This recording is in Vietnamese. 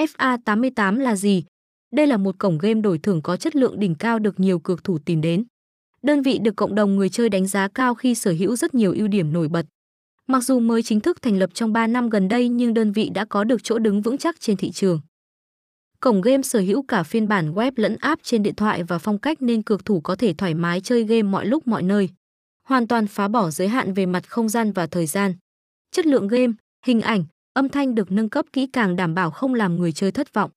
FA88 là gì? Đây là một cổng game đổi thưởng có chất lượng đỉnh cao được nhiều cược thủ tìm đến. Đơn vị được cộng đồng người chơi đánh giá cao khi sở hữu rất nhiều ưu điểm nổi bật. Mặc dù mới chính thức thành lập trong 3 năm gần đây nhưng đơn vị đã có được chỗ đứng vững chắc trên thị trường. Cổng game sở hữu cả phiên bản web lẫn app trên điện thoại và phong cách nên cược thủ có thể thoải mái chơi game mọi lúc mọi nơi. Hoàn toàn phá bỏ giới hạn về mặt không gian và thời gian. Chất lượng game, hình ảnh, âm thanh được nâng cấp kỹ càng đảm bảo không làm người chơi thất vọng.